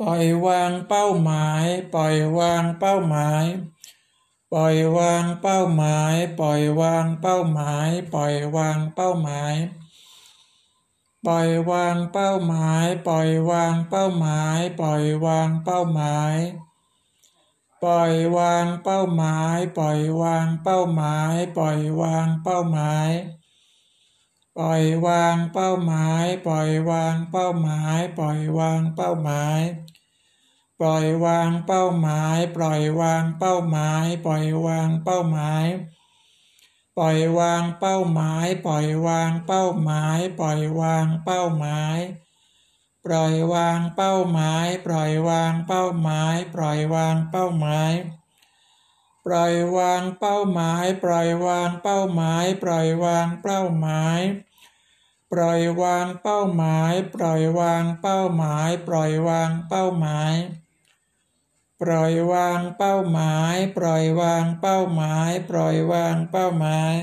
ปล่อยวางเป้าหมาย ปล่อยวางเป้าหมาย ปล่อยวางเป้าหมาย ปล่อยวางเป้าหมาย ปล่อยวางเป้าหมาย ปล่อยวางเป้าหมาย ปล่อยวางเป้าหมาย ปล่อยวางเป้าหมาย ปล่อยวางเป้าหมาย ปล่อยวางเป้าหมาย ปล่อยวางเป้าหมายปล่อยวางเป้าหมาย ปล่อยวางเป้าหมาย ปล่อยวางเป้าหมาย ปล่อยวางเป้าหมาย ปล่อยวางเป้าหมาย ปล่อยวางเป้าหมาย ปล่อยวางเป้าหมาย ปล่อยวางเป้าหมาย ปล่อยวางเป้าหมาย ปล่อยวางเป้าหมาย ปล่อยวางเป้าหมาย ปล่อยวางเป้าหมาย ปล่อยวางเป้าหมาย ปล่อยวางเป้าหมาย ปล่อยวางเป้าหมาย ปล่อยวางเป้าหมาย ปล่อยวางเป้าหมาย ปล่อยวางเป้าหมาย ปล่อยวางเป้าหมาย ปล่อยวางเป้าหมาย ปล่อยวางเป้าหมาย